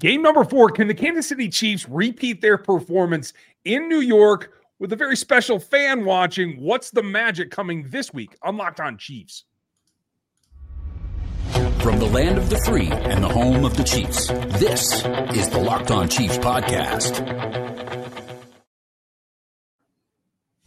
Game number four Can the Kansas City Chiefs repeat their performance in New York with a very special fan watching? What's the magic coming this week on Locked On Chiefs? From the land of the free and the home of the Chiefs, this is the Locked On Chiefs podcast.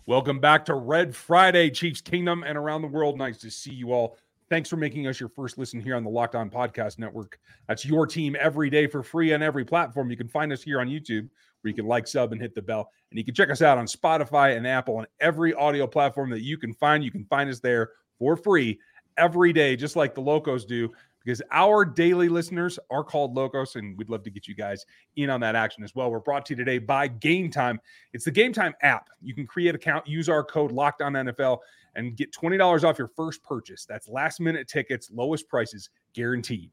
Welcome back to Red Friday, Chiefs Kingdom and around the world. Nice to see you all. Thanks for making us your first listen here on the Locked On Podcast Network. That's your team every day for free on every platform. You can find us here on YouTube where you can like, sub, and hit the bell. And you can check us out on Spotify and Apple and every audio platform that you can find. You can find us there for free every day, just like the Locos do because our daily listeners are called Locos, and we'd love to get you guys in on that action as well. We're brought to you today by Game Time. It's the Game Time app. You can create an account, use our code Locked On NFL, and get $20 off your first purchase. That's last minute tickets, lowest prices guaranteed.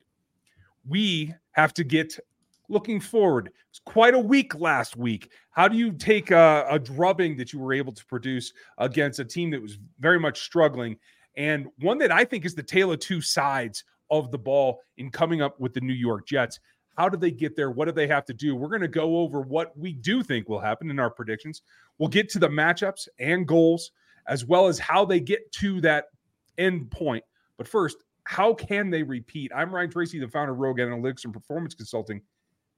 We have to get looking forward. It's quite a week last week. How do you take a, a, drubbing that you were able to produce against a team that was very much struggling and one that I think is the tale of two sides of the ball in coming up with the New York Jets? How do they get there? What do they have to do? We're going to go over what we do think will happen in our predictions. We'll get to the matchups and goals as well as how they get to that end point. But first, how can they repeat? I'm Ryan Tracy, the founder of Rogue Analytics and Performance Consulting,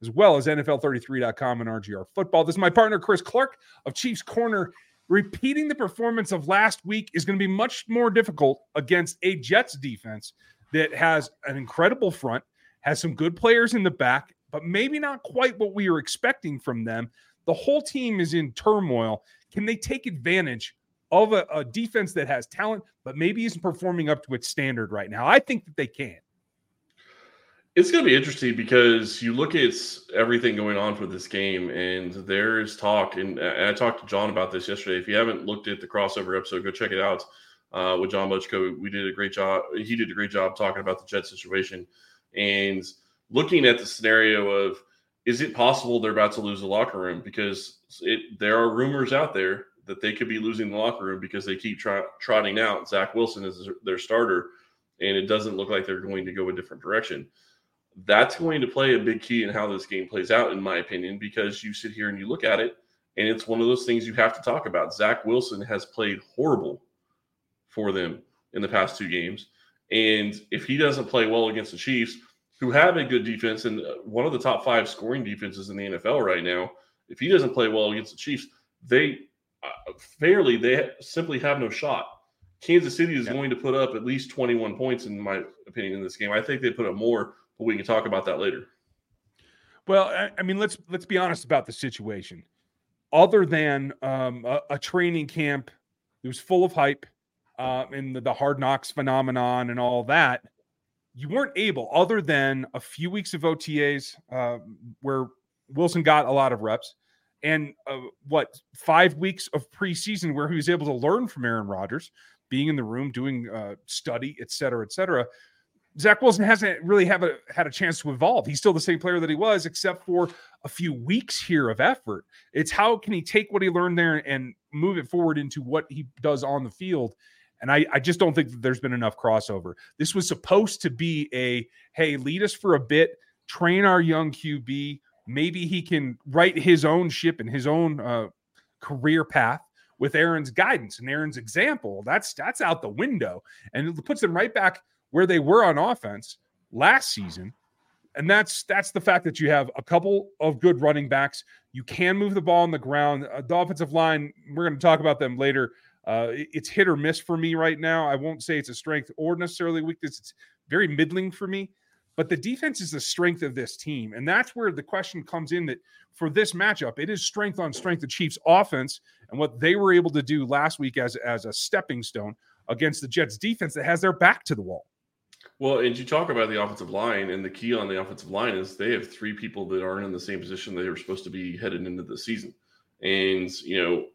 as well as NFL33.com and RGR Football. This is my partner, Chris Clark of Chiefs Corner. Repeating the performance of last week is going to be much more difficult against a Jets defense that has an incredible front, has some good players in the back, but maybe not quite what we were expecting from them. The whole team is in turmoil. Can they take advantage of a, a defense that has talent, but maybe isn't performing up to its standard right now. I think that they can. It's going to be interesting because you look at everything going on for this game, and there's talk. And I talked to John about this yesterday. If you haven't looked at the crossover episode, go check it out uh, with John Butchko. We did a great job. He did a great job talking about the Jet situation and looking at the scenario of is it possible they're about to lose the locker room because it there are rumors out there that they could be losing the locker room because they keep trotting out Zach Wilson as their starter, and it doesn't look like they're going to go a different direction. That's going to play a big key in how this game plays out, in my opinion, because you sit here and you look at it, and it's one of those things you have to talk about. Zach Wilson has played horrible for them in the past two games, and if he doesn't play well against the Chiefs, who have a good defense and uh, one of the top five scoring defenses in the NFL right now, if he doesn't play well against the Chiefs, they uh, fairly they simply have no shot. Kansas City is yeah. going to put up at least 21 points, in my opinion, in this game. I think they put up more, but we can talk about that later. Well, I mean, let's let's be honest about the situation. Other than um, a, a, training camp, it was full of hype, uh, and the, the hard knocks phenomenon and all that. You weren't able, other than a few weeks of OTAs, uh, where Wilson got a lot of reps and uh, what five weeks of preseason where he was able to learn from Aaron Rodgers, being in the room, doing uh, study, et cetera, et cetera. Zach Wilson hasn't really have a, had a chance to evolve. He's still the same player that he was, except for a few weeks here of effort. It's how can he take what he learned there and move it forward into what he does on the field. And I, I just don't think that there's been enough crossover. This was supposed to be a hey, lead us for a bit, train our young QB, maybe he can write his own ship and his own uh, career path with Aaron's guidance and Aaron's example. That's that's out the window, and it puts them right back where they were on offense last season. And that's that's the fact that you have a couple of good running backs. You can move the ball on the ground. Uh, the offensive line, we're going to talk about them later. Uh, it's hit or miss for me right now. I won't say it's a strength or necessarily weakness. It's very middling for me. But the defense is the strength of this team. And that's where the question comes in that for this matchup, it is strength on strength. The Chiefs offense and what they were able to do last week as, as a stepping stone against the Jets defense that has their back to the wall. Well, and you talk about the offensive line, and the key on the offensive line is they have three people that aren't in the same position they were supposed to be headed into the season. And, you know,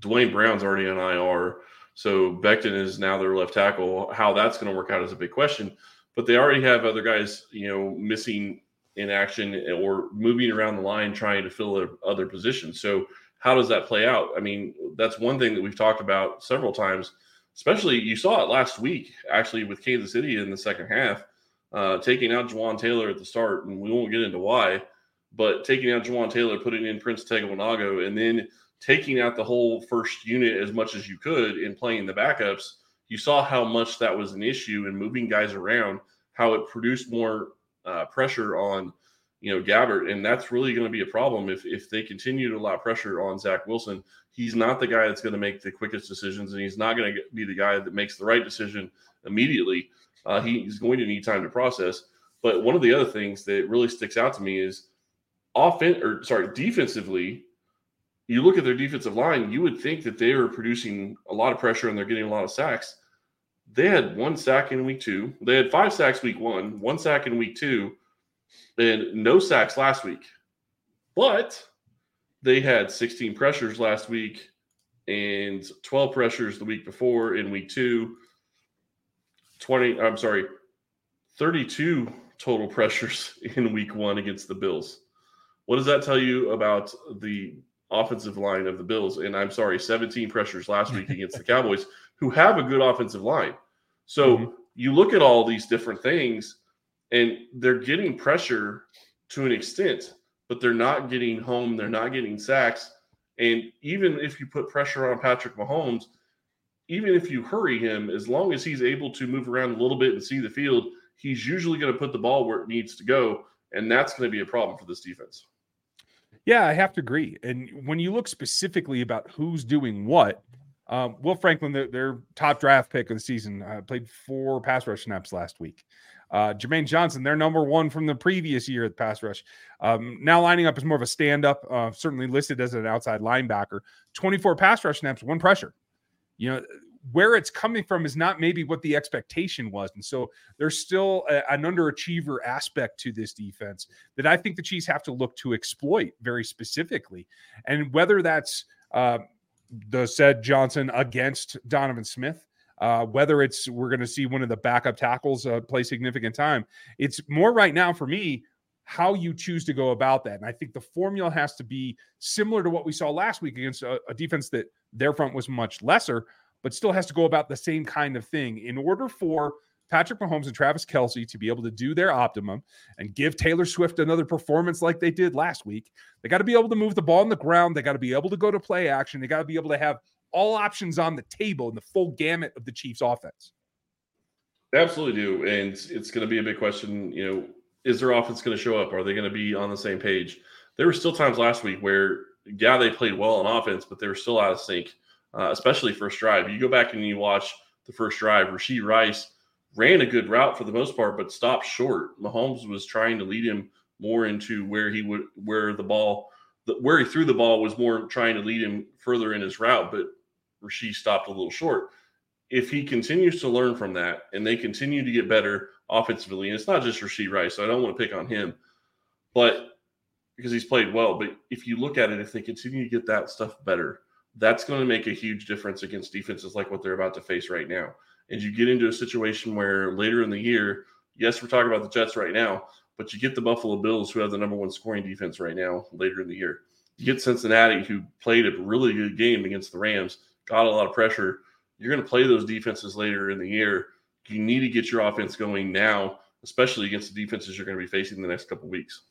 Duane Brown's already on IR. So Becton is now their left tackle. How that's going to work out is a big question but they already have other guys, you know, missing in action or moving around the line trying to fill other positions. So how does that play out? I mean, that's one thing that we've talked about several times. Especially, you saw it last week, actually, with Kansas City in the second half. uh, taking out Jawaan Taylor at the start, and we won't get into why, but taking out Jawaan Taylor, putting in Prince Tega Wanogho, and then taking out the whole first unit as much as you could and playing the backups, you saw how much that was an issue and moving guys around, how it produced more uh, pressure on – you know, Gabbert, and that's really going to be a problem if if they continue to allow pressure on Zach Wilson. He's not the guy that's going to make the quickest decisions, and he's not going to be the guy that makes the right decision immediately. Uh, he's going to need time to process. But one of the other things that really sticks out to me is offense, or sorry, defensively. You look at their defensive line, you would think that they were producing a lot of pressure and they're getting a lot of sacks. They had one sack in week two. They had five sacks week one, one sack in week two and no sacks last week. But they had 16 pressures last week and 12 pressures the week before in week two. 20, I'm sorry, 32 total pressures in week one against the Bills. What does that tell you about the offensive line of the Bills? And I'm sorry, 17 pressures last week against the Cowboys, who have a good offensive line. So mm-hmm. you look at all these different things and they're getting pressure to an extent, but they're not getting home. They're not getting sacks. And even if you put pressure on Patrick Mahomes, even if you hurry him, as long as he's able to move around a little bit and see the field, he's usually going to put the ball where it needs to go. And that's going to be a problem for this defense. Yeah, I have to agree. And when you look specifically about who's doing what, um, Will Franklin, their, their, top draft pick of the season, uh, played four pass rush snaps last week. Uh, Jermaine Johnson, their number one from the previous year at the pass rush, um, now lining up as more of a stand up, uh, certainly listed as an outside linebacker. 24 pass rush snaps, one pressure. You know, where it's coming from is not maybe what the expectation was. And so there's still a, an underachiever aspect to this defense that I think the Chiefs have to look to exploit very specifically. And whether that's uh, the said Johnson against Donovan Smith, uh, whether it's we're going to see one of the backup tackles uh, play significant time. It's more right now for me how you choose to go about that. And I think the formula has to be similar to what we saw last week against a, a defense that their front was much lesser, but still has to go about the same kind of thing in order for Patrick Mahomes and Travis Kelce to be able to do their optimum and give Taylor Swift another performance like they did last week. They got to be able to move the ball on the ground. They got to be able to go to play action. They got to be able to have all options on the table in the full gamut of the Chiefs offense. They absolutely do. And it's going to be a big question. You know, is their offense going to show up? Are they going to be on the same page? There were still times last week where, yeah, they played well on offense, but they were still out of sync, uh, especially first drive. You go back and you watch the first drive, Rashee Rice ran a good route for the most part, but stopped short. Mahomes was trying to lead him more into where he would, where the ball, where he threw the ball was more trying to lead him further in his route. But Rashee stopped a little short. If he continues to learn from that and they continue to get better offensively, and it's not just Rashee Rice, so I don't want to pick on him, but because he's played well. But if you look at it, if they continue to get that stuff better, that's going to make a huge difference against defenses like what they're about to face right now. And you get into a situation where later in the year, yes, we're talking about the Jets right now, but you get the Buffalo Bills, who have the number one scoring defense right now, later in the year. You get Cincinnati, who played a really good game against the Rams, got a lot of pressure. You're going to play those defenses later in the year. You need to get your offense going now, especially against the defenses you're going to be facing the next couple weeks.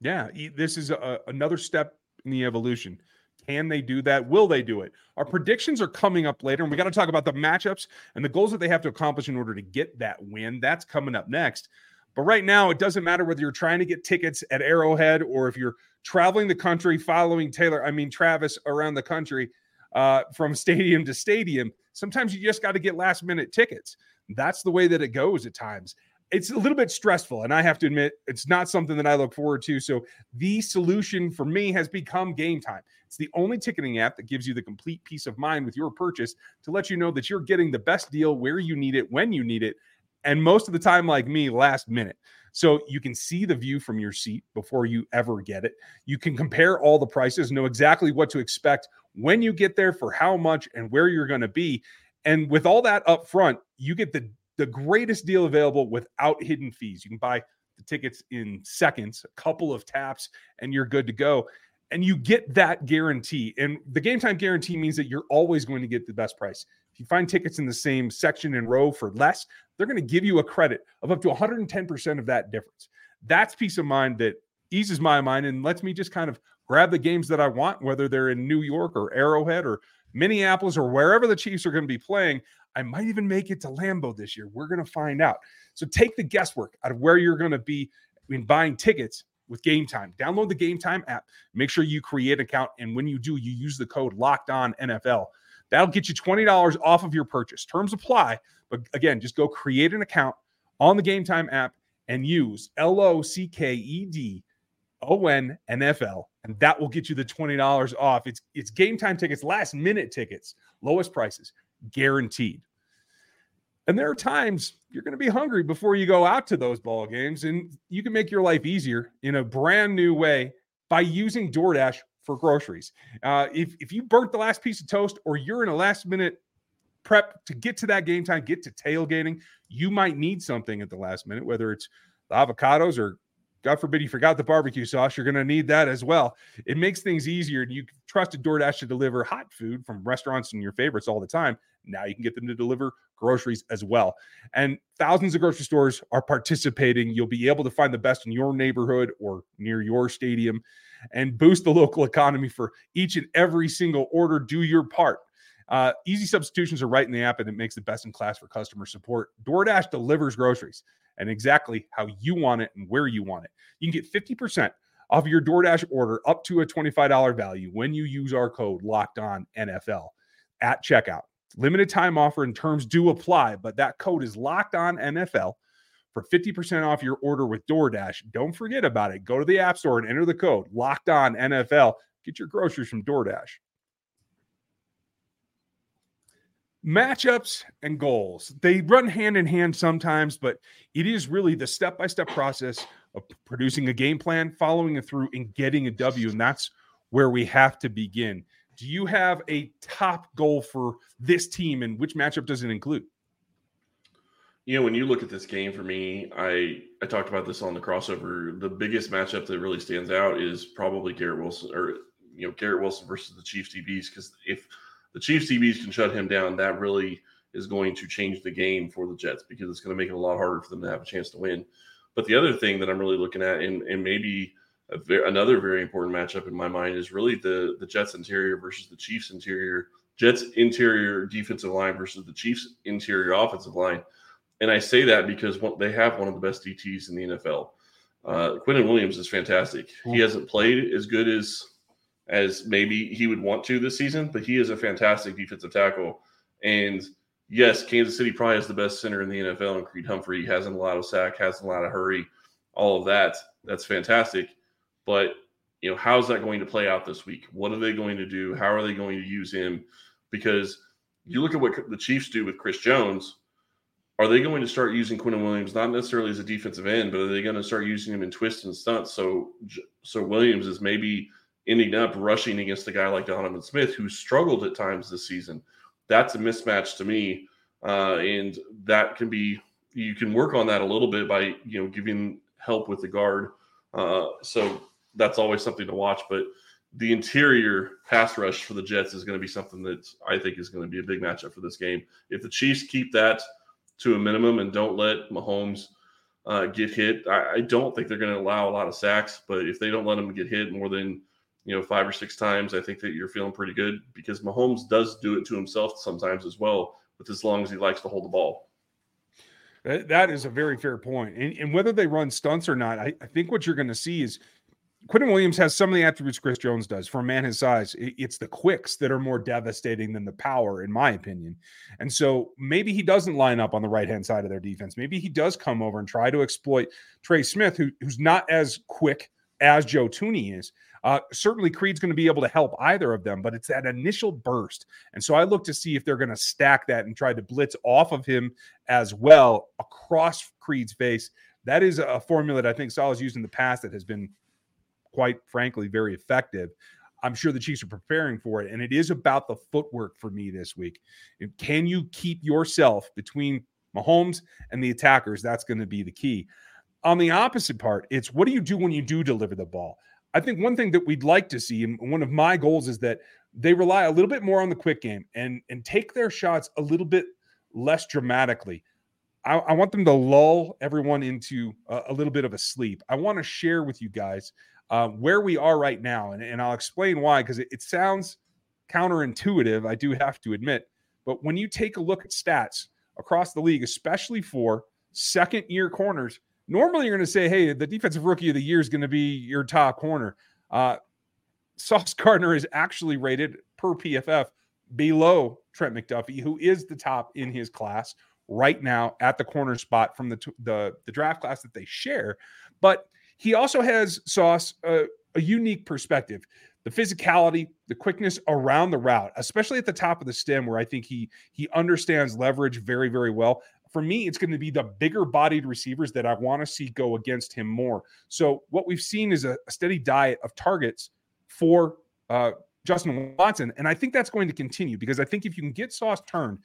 Yeah, this is a, another step in the evolution. Can they do that? Will they do it? Our predictions are coming up later, and we got to talk about the matchups and the goals that they have to accomplish in order to get that win. That's coming up next. But right now, it doesn't matter whether you're trying to get tickets at Arrowhead or if you're traveling the country following Taylor, I mean, Travis around the country uh, from stadium to stadium. Sometimes you just got to get last minute tickets. That's the way that it goes at times. It's a little bit stressful, and I have to admit, it's not something that I look forward to. So, the solution for me has become Game Time. It's the only ticketing app that gives you the complete peace of mind with your purchase to let you know that you're getting the best deal where you need it, when you need it, and most of the time, like me, last minute. So you can see the view from your seat before you ever get it. You can compare all the prices, know exactly what to expect when you get there, for how much, and where you're going to be. And with all that up front, you get the the greatest deal available without hidden fees. You can buy the tickets in seconds, a couple of taps, and you're good to go. and you get that guarantee. And the game time guarantee means that you're always going to get the best price. If you find tickets in the same section and row for less, they're going to give you a credit of up to 110% of that difference. That's peace of mind that eases my mind and lets me just kind of grab the games that I want, whether they're in New York or Arrowhead or Minneapolis or wherever the Chiefs are going to be playing. I might even make it to Lambeau this year. We're going to find out. So take the guesswork out of where you're going to be in buying tickets with Game Time. Download the Game Time app. Make sure you create an account. And when you do, you use the code locked on NFL. That'll get you $20 off of your purchase. Terms apply. But again, just go create an account on the Game Time app and use L O C K E D O N N F L, and that will get you the twenty dollars off. It's it's game time tickets, last minute tickets, lowest prices, guaranteed. And there are times you're going to be hungry before you go out to those ball games, and you can make your life easier in a brand new way by using DoorDash for groceries. Uh, if if you burnt the last piece of toast, or you're in a last minute prep to get to that game time, get to tailgating, you might need something at the last minute, whether it's the avocados or God forbid you forgot the barbecue sauce, you're going to need that as well. It makes things easier. And you trusted DoorDash to deliver hot food from restaurants and your favorites all the time. Now you can get them to deliver groceries as well. And thousands of grocery stores are participating. You'll be able to find the best in your neighborhood or near your stadium and boost the local economy for each and every single order. Do your part. Uh, easy substitutions are right in the app, and it makes the best in class for customer support. DoorDash delivers groceries and exactly how you want it and where you want it. You can get 50% off your DoorDash order up to a $25 value when you use our code locked on NFL at checkout. Limited time offer and terms do apply, but that code is locked on NFL for 50% off your order with DoorDash. Don't forget about it. Go to the App Store and enter the code locked on NFL. Get your groceries from DoorDash. Matchups and goals. They run hand in hand sometimes but it is really the step-by-step process of producing a game plan following it through and getting a w and that's where we have to begin. Do you have a top goal for this team and which matchup does it include? You know when you look at this game for me i i talked about this on the crossover. The biggest matchup that really stands out is probably garrett wilson or you know garrett wilson versus the chiefs dbs because if the Chiefs DBs can shut him down, that really is going to change the game for the Jets because it's going to make it a lot harder for them to have a chance to win. But the other thing that I'm really looking at, and, and maybe very, another very important matchup in my mind, is really the the Jets interior versus the Chiefs interior. Jets interior defensive line versus the Chiefs interior offensive line. And I say that because one, they have one of the best DTs in the NFL. Uh, Quinnen Williams is fantastic. He hasn't played as good as as maybe he would want to this season, but he is a fantastic defensive tackle. And yes, Kansas City probably has the best center in the NFL, and Creed Humphrey hasn't a lot of sack, hasn't a lot of hurry, all of that. That's fantastic. But you know, how's that going to play out this week? What are they going to do? How are they going to use him? Because you look at what the Chiefs do with Chris Jones. Are they going to start using Quinnen Williams not necessarily as a defensive end, but are they going to start using him in twists and stunts? So, so Williams is maybe ending up rushing against a guy like Donovan Smith, who struggled at times this season. That's a mismatch to me, uh, and that can be you can work on that a little bit by you know giving help with the guard. Uh, so that's always something to watch. But the interior pass rush for the Jets is going to be something that I think is going to be a big matchup for this game. If the Chiefs keep that to a minimum and don't let Mahomes uh, get hit, I, I, don't think they're going to allow a lot of sacks. But if they don't let him get hit more than you know, five or six times, I think that you're feeling pretty good because Mahomes does do it to himself sometimes as well, with as long as he likes to hold the ball. That is a very fair point. And, and whether they run stunts or not, I, I think what you're going to see is Quinnen Williams has some of the attributes Chris Jones does. For a man his size, it's the quicks that are more devastating than the power, in my opinion. And so maybe he doesn't line up on the right hand side of their defense. Maybe he does come over and try to exploit Trey Smith, who, who's not as quick as Joe Thuney is. Uh, certainly, Creed's going to be able to help either of them, but it's that initial burst. And so I look to see if they're going to stack that and try to blitz off of him as well across Creed's face. That is a formula that I think Saleh's used in the past that has been, quite frankly, very effective. I'm sure the Chiefs are preparing for it. And it is about the footwork for me this week. Can you keep yourself between Mahomes and the attackers? That's going to be the key. On the opposite part, it's what do you do when you do deliver the ball? I think one thing that we'd like to see, and one of my goals is that they rely a little bit more on the quick game and and take their shots a little bit less dramatically. I, I want them to lull everyone into a, a, little bit of a sleep. I want to share with you guys uh, where we are right now, and, and I'll explain why because it, it sounds counterintuitive. I do have to admit, but when you take a look at stats across the league, especially for second year corners, normally you're going to say, hey, the defensive rookie of the year is going to be your top corner. Uh, Sauce Gardner is actually rated per PFF below Trent McDuffie, who is the top in his class right now at the corner spot from the the, the draft class that they share. But he also has Sauce a, a unique perspective. The physicality, the quickness around the route, especially at the top of the stem, where I think he he understands leverage very, very well for me, it's going to be the bigger bodied receivers that I want to see go against him more. So, what we've seen is a, a steady diet of targets for uh, Justin Watson. And I think that's going to continue because I think if you can get Sauce turned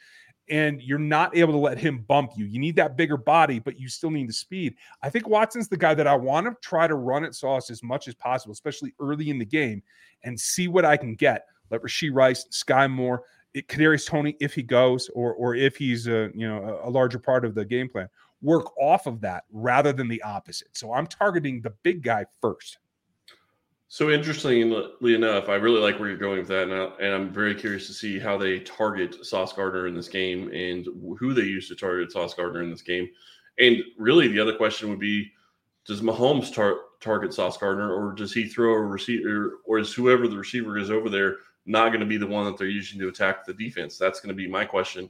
and you're not able to let him bump you, you need that bigger body, but you still need the speed. I think Watson's the guy that I want to try to run at Sauce as much as possible, especially early in the game, and see what I can get. Let Rashee Rice, Skyy Moore, Kadarius Toney, if he goes, or or if he's a you know a larger part of the game plan, work off of that rather than the opposite. So I'm targeting the big guy first. So interestingly enough, I really like where you're going with that, and, I, and I'm very curious to see how they target Sauce Gardner in this game and who they use to target Sauce Gardner in this game. And really, the other question would be: Does Mahomes tar- target Sauce Gardner, or does he throw a receiver, or is whoever the receiver is over there not going to be the one that they're using to attack the defense? That's going to be my question.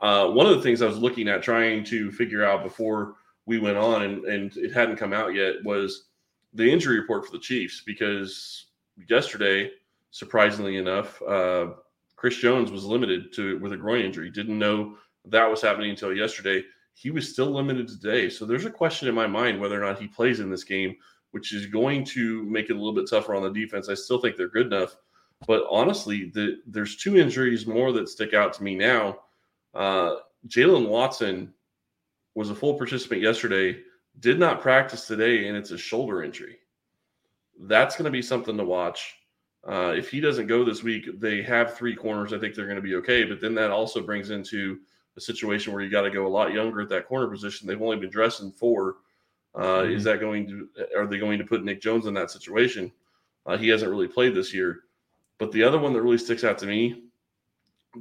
Uh, one of the things I was looking at trying to figure out before we went on, and, and it hadn't come out yet, was the injury report for the Chiefs because yesterday, surprisingly enough, uh, Chris Jones was limited to with a groin injury. Didn't know that was happening until yesterday. He was still limited today. So there's a question in my mind whether or not he plays in this game, which is going to make it a little bit tougher on the defense. I still think they're good enough but honestly, the, there's two injuries more that stick out to me now. Uh, Jaylen Watson was a full participant yesterday, did not practice today, and it's a shoulder injury. That's going to be something to watch. Uh, if he doesn't go this week, they have three corners. I think they're going to be okay. But then that also brings into a situation where you got to go a lot younger at that corner position. They've only been dressing four. Uh, mm-hmm. Is that going to? Are they going to put Nick Jones in that situation? Uh, he hasn't really played this year. But the other one that really sticks out to me,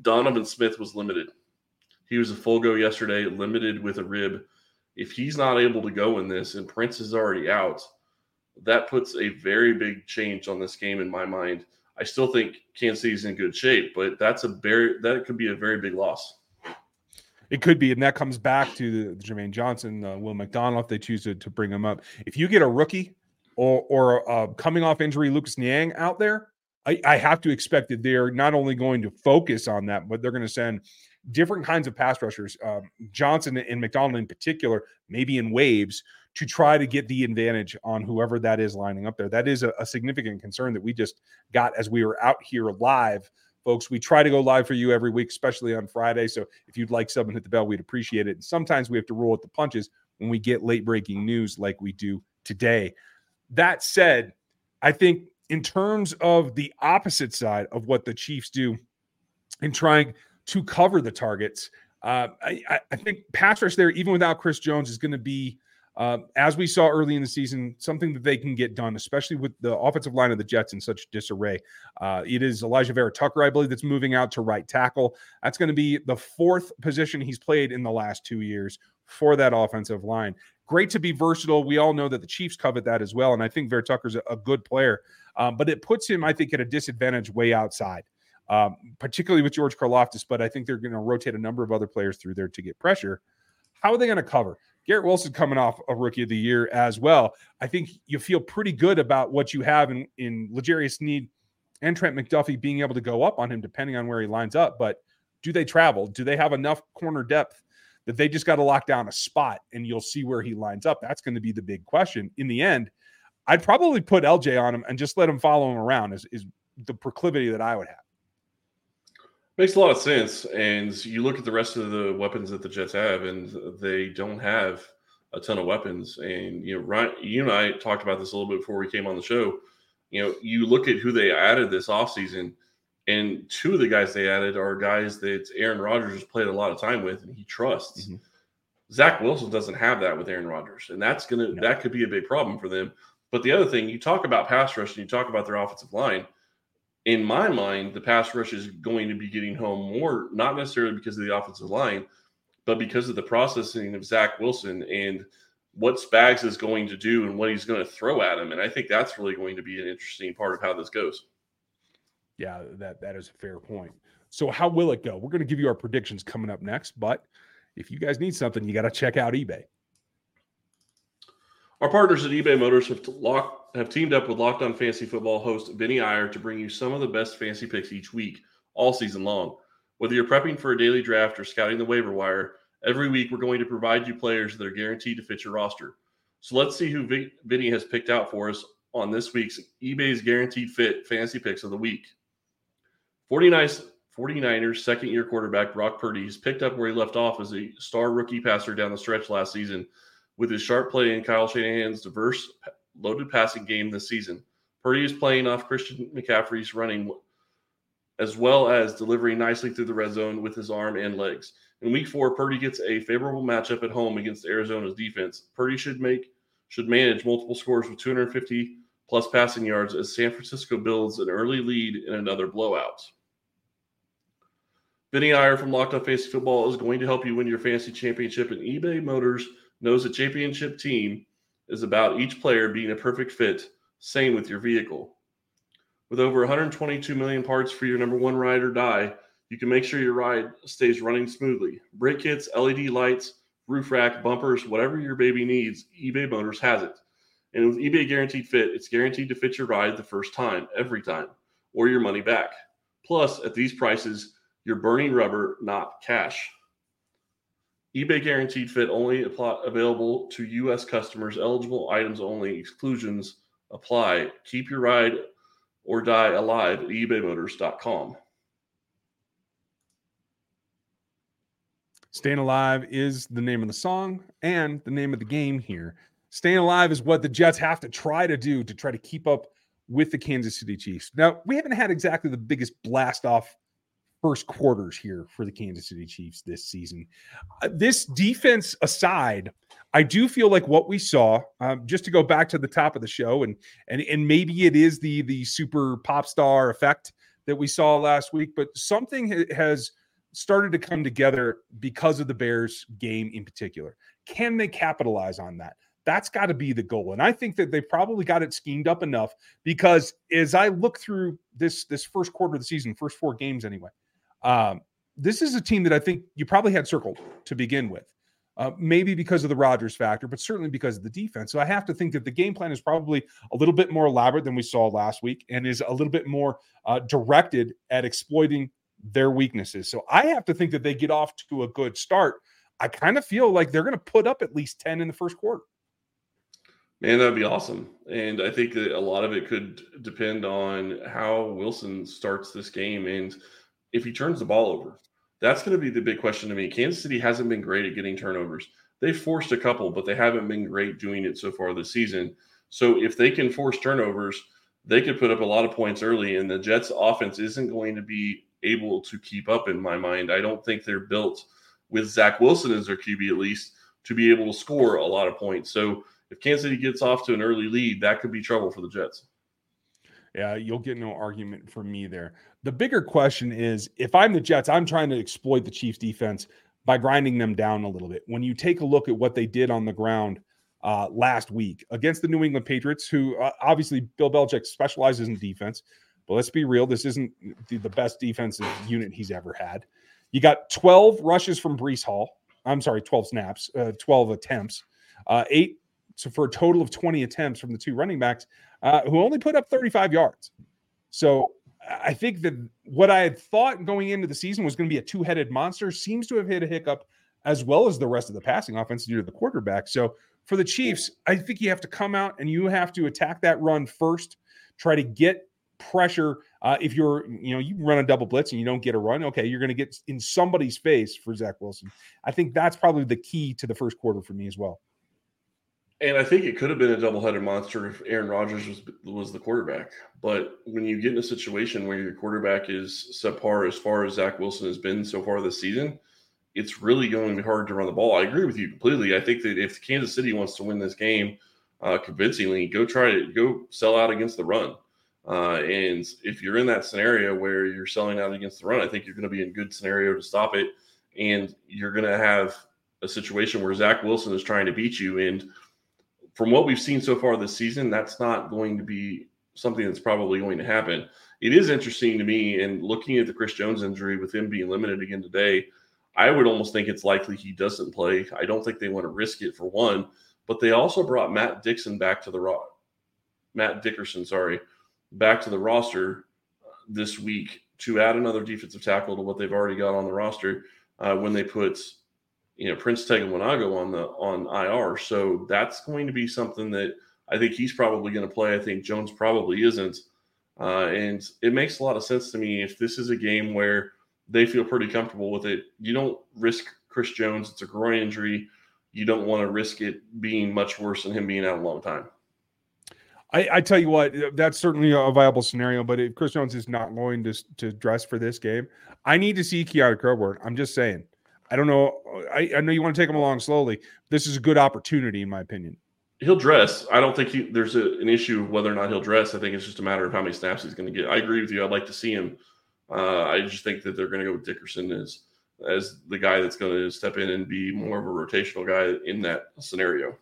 Donovan Smith was limited. He was a full go yesterday, limited with a rib. If he's not able to go in this and Prince is already out, that puts a very big change on this game in my mind. I still think Kansas City's in good shape, but that's a very that could be a very big loss. It could be, and that comes back to the, Jermaine Johnson, uh, Will McDonald, if they choose to, to bring him up. If you get a rookie or or uh, coming off injury Lucas Niang out there, I, I have to expect that they're not only going to focus on that, but they're going to send different kinds of pass rushers, um, Johnson and McDonald in particular, maybe in waves, to try to get the advantage on whoever that is lining up there. That is a, a, significant concern that we just got as we were out here live. Folks, we try to go live for you every week, especially on Friday. So if you'd like sub and hit the bell, we'd appreciate it. And sometimes we have to roll with the punches when we get late breaking news like we do today. That said, I think in terms of the opposite side of what the Chiefs do in trying to cover the targets, uh, I, I, think pass rush there, even without Chris Jones, is going to be, uh, as we saw early in the season, something that they can get done, especially with the offensive line of the Jets in such disarray. Uh, it is Elijah Vera-Tucker, I believe, that's moving out to right tackle. That's going to be the fourth position he's played in the last two years for that offensive line. Great to be versatile. We all know that the Chiefs covet that as well. And I think Vera-Tucker's a, a good player. Um, but it puts him, I think, at a disadvantage way outside, um, particularly with George Karlaftis. But I think they're going to rotate a number of other players through there to get pressure. How are they going to cover? Garrett Wilson coming off a rookie of the year as well. I think you feel pretty good about what you have in, in L'Jarius Sneed and Trent McDuffie being able to go up on him depending on where he lines up. But do they travel? Do they have enough corner depth that they just got to lock down a spot and you'll see where he lines up? That's going to be the big question. In the end, I'd probably put LJ on him and just let him follow him around is, is the proclivity that I would have. Makes a lot of sense. And you look at the rest of the weapons that the Jets have, and they don't have a ton of weapons. And you know, Ryan, you and I talked about this a little bit before we came on the show. You know, you look at who they added this offseason, and two of the guys they added are guys that Aaron Rodgers has played a lot of time with and he trusts. Mm-hmm. Zach Wilson doesn't have that with Aaron Rodgers, and that's gonna no. that could be a big problem for them. But the other thing, you talk about pass rush and you talk about their offensive line. In my mind, the pass rush is going to be getting home more, not necessarily because of the offensive line, but because of the processing of Zach Wilson and what Spags is going to do and what he's going to throw at him. And I think that's really going to be an interesting part of how this goes. Yeah, that that is a fair point. So how will it go? We're going to give you our predictions coming up next, but if you guys need something, you got to check out eBay. Our partners at eBay Motors have locked, have teamed up with Locked On Fantasy Football host Vinny Iyer to bring you some of the best fantasy picks each week, all season long. Whether you're prepping for a daily draft or scouting the waiver wire, every week we're going to provide you players that are guaranteed to fit your roster. So let's see who Vinny has picked out for us on this week's eBay's Guaranteed Fit Fantasy Picks of the Week. 49ers, 49ers second year quarterback Brock Purdy has picked up where he left off as a star rookie passer down the stretch last season with his sharp play and Kyle Shanahan's diverse loaded passing game this season. Purdy is playing off Christian McCaffrey's running as well as delivering nicely through the red zone with his arm and legs. In week four, Purdy gets a favorable matchup at home against Arizona's defense. Purdy should make should manage multiple scores with 250 plus passing yards as San Francisco builds an early lead in another blowout. Vinny Iyer from Locked On Fantasy Football is going to help you win your fantasy championship, and eBay Motors knows a championship team is about each player being a perfect fit. Same with your vehicle. With over 122 million parts for your number one ride or die, you can make sure your ride stays running smoothly. Brake kits, LED lights, roof rack, bumpers, whatever your baby needs, eBay Motors has it. And with eBay Guaranteed Fit, it's guaranteed to fit your ride the first time, every time, or your money back. Plus, at these prices, you're burning rubber, not cash. eBay Guaranteed Fit only apply, available to U.S. customers, eligible items only, exclusions apply. Keep your ride or die alive at ebaymotors.com. Staying Alive is the name of the song and the name of the game here. Staying alive is what the Jets have to try to do to try to keep up with the Kansas City Chiefs. Now, we haven't had exactly the biggest blast off first quarters here for the Kansas City Chiefs this season. Uh, this defense aside, I do feel like what we saw, um, just to go back to the top of the show, and and and maybe it is the the super pop star effect that we saw last week, but something has started to come together because of the Bears game in particular. Can they capitalize on that? That's got to be the goal. And I think that they probably got it schemed up enough because as I look through this this first quarter of the season, first four games anyway, um, this is a team that I think you probably had circled to begin with. Uh, maybe because of the Rodgers factor, but certainly because of the defense. So I have to think that the game plan is probably a little bit more elaborate than we saw last week and is a little bit more uh, directed at exploiting their weaknesses. So I have to think that they get off to a good start. I kind of feel like they're going to put up at least 10 in the first quarter. Man, that'd be awesome. And I think that a lot of it could depend on how Wilson starts this game and if he turns the ball over. That's going to be the big question to me. Kansas City hasn't been great at getting turnovers. They've forced a couple, but they haven't been great doing it so far this season. So if they can force turnovers, they could put up a lot of points early, and the Jets' offense isn't going to be able to keep up in my mind. I don't think they're built with Zach Wilson as their QB at least to be able to score a lot of points. So if Kansas City gets off to an early lead, that could be trouble for the Jets. Yeah, you'll get no argument from me there. The bigger question is if I'm the Jets, I'm trying to exploit the Chiefs defense by grinding them down a little bit. When you take a look at what they did on the ground uh, last week against the New England Patriots, who uh, obviously Bill Belichick specializes in defense, but let's be real, this isn't the, the best defensive unit he's ever had. You got 12 rushes from Breece Hall. I'm sorry, 12 snaps, uh, 12 attempts, uh, eight so for a total of 20 attempts from the two running backs, uh, who only put up 35 yards. So I think that what I had thought going into the season was going to be a two headed monster seems to have hit a hiccup as well as the rest of the passing offense due to the quarterback. So for the Chiefs, I think you have to come out and you have to attack that run first, try to get pressure. Uh, if you're, you know, you run a double blitz and you don't get a run, okay, you're going to get in somebody's face for Zach Wilson. I think that's probably the key to the first quarter for me as well. And I think it could have been a doubleheader monster if Aaron Rodgers was was the quarterback. But when you get in a situation where your quarterback is subpar as far as Zach Wilson has been so far this season, it's really going to be hard to run the ball. I agree with you completely. I think that if Kansas City wants to win this game uh, convincingly, go try to go sell out against the run. Uh, and if you're in that scenario where you're selling out against the run, I think you're going to be in good scenario to stop it. And you're going to have a situation where Zach Wilson is trying to beat you. And from what we've seen so far this season, that's not going to be something that's probably going to happen. It is interesting to me, and looking at the Chris Jones injury with him being limited again today, I would almost think it's likely he doesn't play. I don't think they want to risk it for one, but they also brought Matt Dixon back to the raw. Matt Dickerson, sorry, back to the roster this week to add another defensive tackle to what they've already got on the roster uh, when they put you know Prince Tega Wanogho on the on IR. So that's going to be something that I think he's probably going to play. I think Jones probably isn't. Uh, and it makes a lot of sense to me if this is a game where they feel pretty comfortable with it. You don't risk Chris Jones. It's a groin injury. You don't want to risk it being much worse than him being out a long time. I, I, tell you what, that's certainly a viable scenario. But if Chris Jones is not going to to dress for this game, I need to see Keondre Coburn. I'm just saying. I don't know. I, I know you want to take him along slowly. This is a good opportunity, in my opinion. He'll dress. I don't think he, there's a, an issue whether or not he'll dress. I think it's just a matter of how many snaps he's going to get. I agree with you. I'd like to see him. Uh, I just think that they're going to go with Dickerson as as the guy that's going to step in and be more of a rotational guy in that scenario.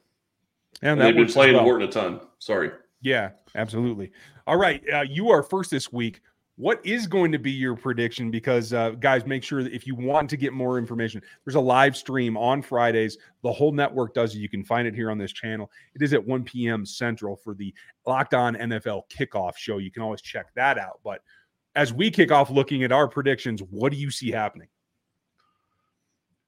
And, and they've been playing well. A ton. Sorry. Yeah, absolutely. All right, uh, you are first this week. What is going to be your prediction? Because uh, guys, make sure that if you want to get more information, there's a live stream on Fridays. The whole network does it. You can find it here on this channel. It is at 1 p.m. Central for the Locked On NFL Kickoff Show. You can always check that out. But as we kick off looking at our predictions, what do you see happening?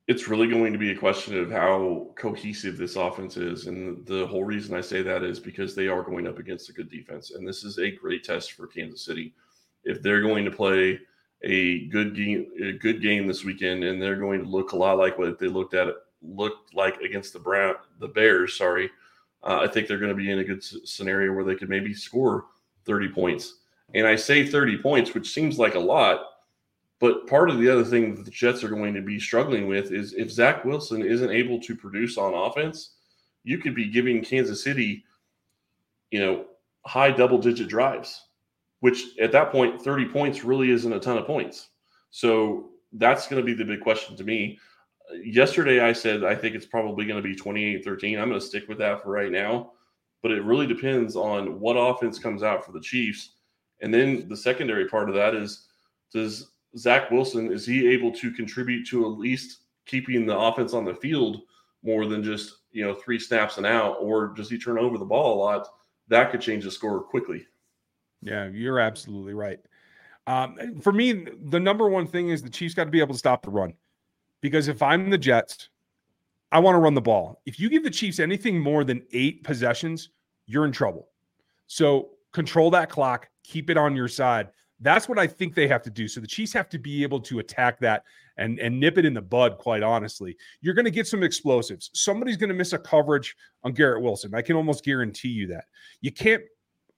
it's really going to be a question of how cohesive this offense is. And the whole reason I say that is because they are going up against a good defense. And this is a great test for Kansas City. If they're going to play a good game, a good game this weekend, and they're going to look a lot like what they looked at looked like against the Brown, the Bears. Sorry, uh, I think they're going to be in a good scenario where they could maybe score 30 points. And I say 30 points, which seems like a lot, but part of the other thing that the Jets are going to be struggling with is if Zach Wilson isn't able to produce on offense, you could be giving Kansas City, you know, high double digit drives, which at that point, 30 points really isn't a ton of points. So that's going to be the big question to me. Yesterday, I said I think it's probably going to be 28 13. I'm going to stick with that for right now. But it really depends on what offense comes out for the Chiefs. And then the secondary part of that is does Zach Wilson is he able to contribute to at least keeping the offense on the field more than just you know three snaps and out, or does he turn over the ball a lot? That could change the score quickly. Yeah, you're absolutely right. Um, for me, the number one thing is the Chiefs got to be able to stop the run because if I'm the Jets, I want to run the ball. If you give the Chiefs anything more than eight possessions, you're in trouble. So control that clock, keep it on your side. That's what I think they have to do. So the Chiefs have to be able to attack that and, and nip it in the bud, quite honestly. You're going to get some explosives. Somebody's going to miss a coverage on Garrett Wilson. I can almost guarantee you that. You can't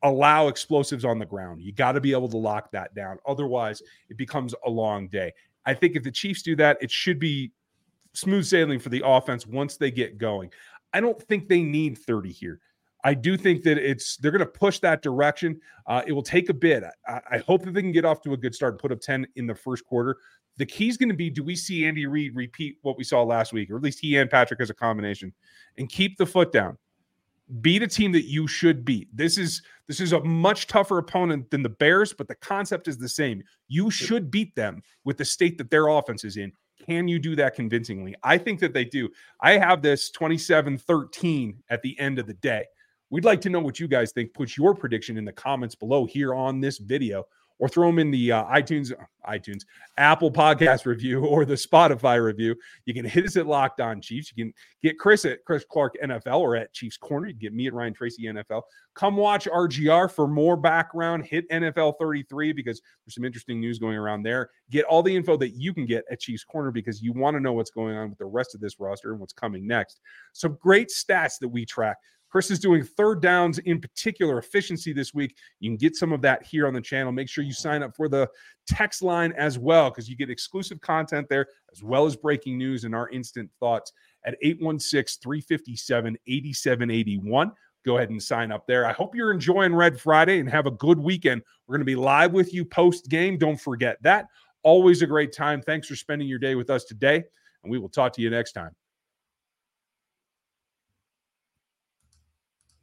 allow explosives on the ground. You got to be able to lock that down. Otherwise, it becomes a long day. I think if the Chiefs do that, it should be smooth sailing for the offense once they get going. I don't think they need 30 here. I do think that it's they're going to push that direction. Uh, it will take a bit. I, I, hope that they can get off to a good start and put up 10 in the first quarter. The key is going to be do we see Andy Reid repeat what we saw last week, or at least he and Patrick as a combination, and keep the foot down. Beat a team that you should beat. This is this is a much tougher opponent than the Bears, but the concept is the same. You should beat them with the state that their offense is in. Can you do that convincingly? I think that they do. I have this 27 13 at the end of the day. We'd like to know what you guys think. Put your prediction in the comments below here on this video or throw them in the uh, iTunes, iTunes, Apple Podcast review or the Spotify review. You can hit us at Locked On Chiefs. You can get Chris at Chris Clark NFL or at Chiefs Corner. You can get me at Ryan Tracy NFL. Come watch RGR for more background. Hit NFL 33 because there's some interesting news going around there. Get all the info that you can get at Chiefs Corner because you want to know what's going on with the rest of this roster and what's coming next. Some great stats that we track. Chris is doing third downs in particular efficiency this week. You can get some of that here on the channel. Make sure you sign up for the text line as well because you get exclusive content there as well as breaking news and our instant thoughts at 816 357 8781 go ahead and sign up there. I hope you're enjoying Red Friday and have a good weekend. We're going to be live with you post game. Don't forget that. Always a great time. Thanks for spending your day with us today, and we will talk to you next time.